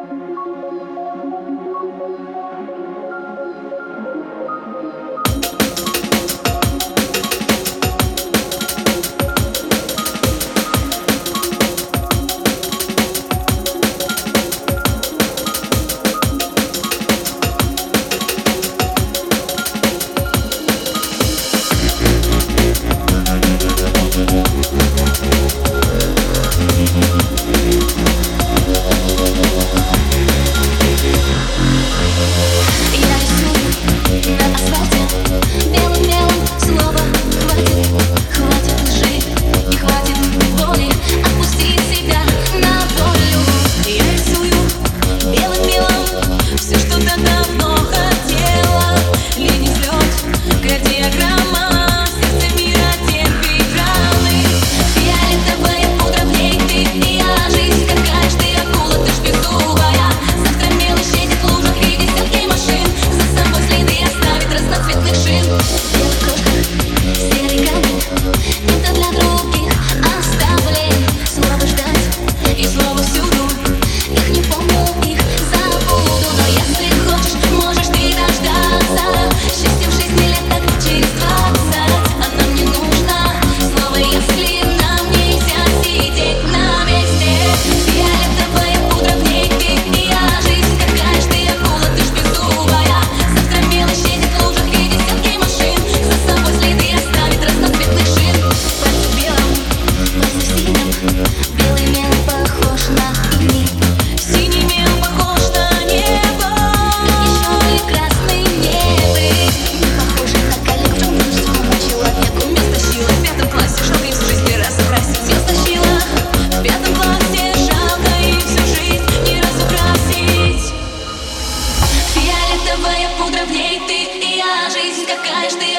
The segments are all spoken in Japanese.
Thank you.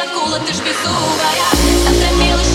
акула, ты ж беззубая, совсем милый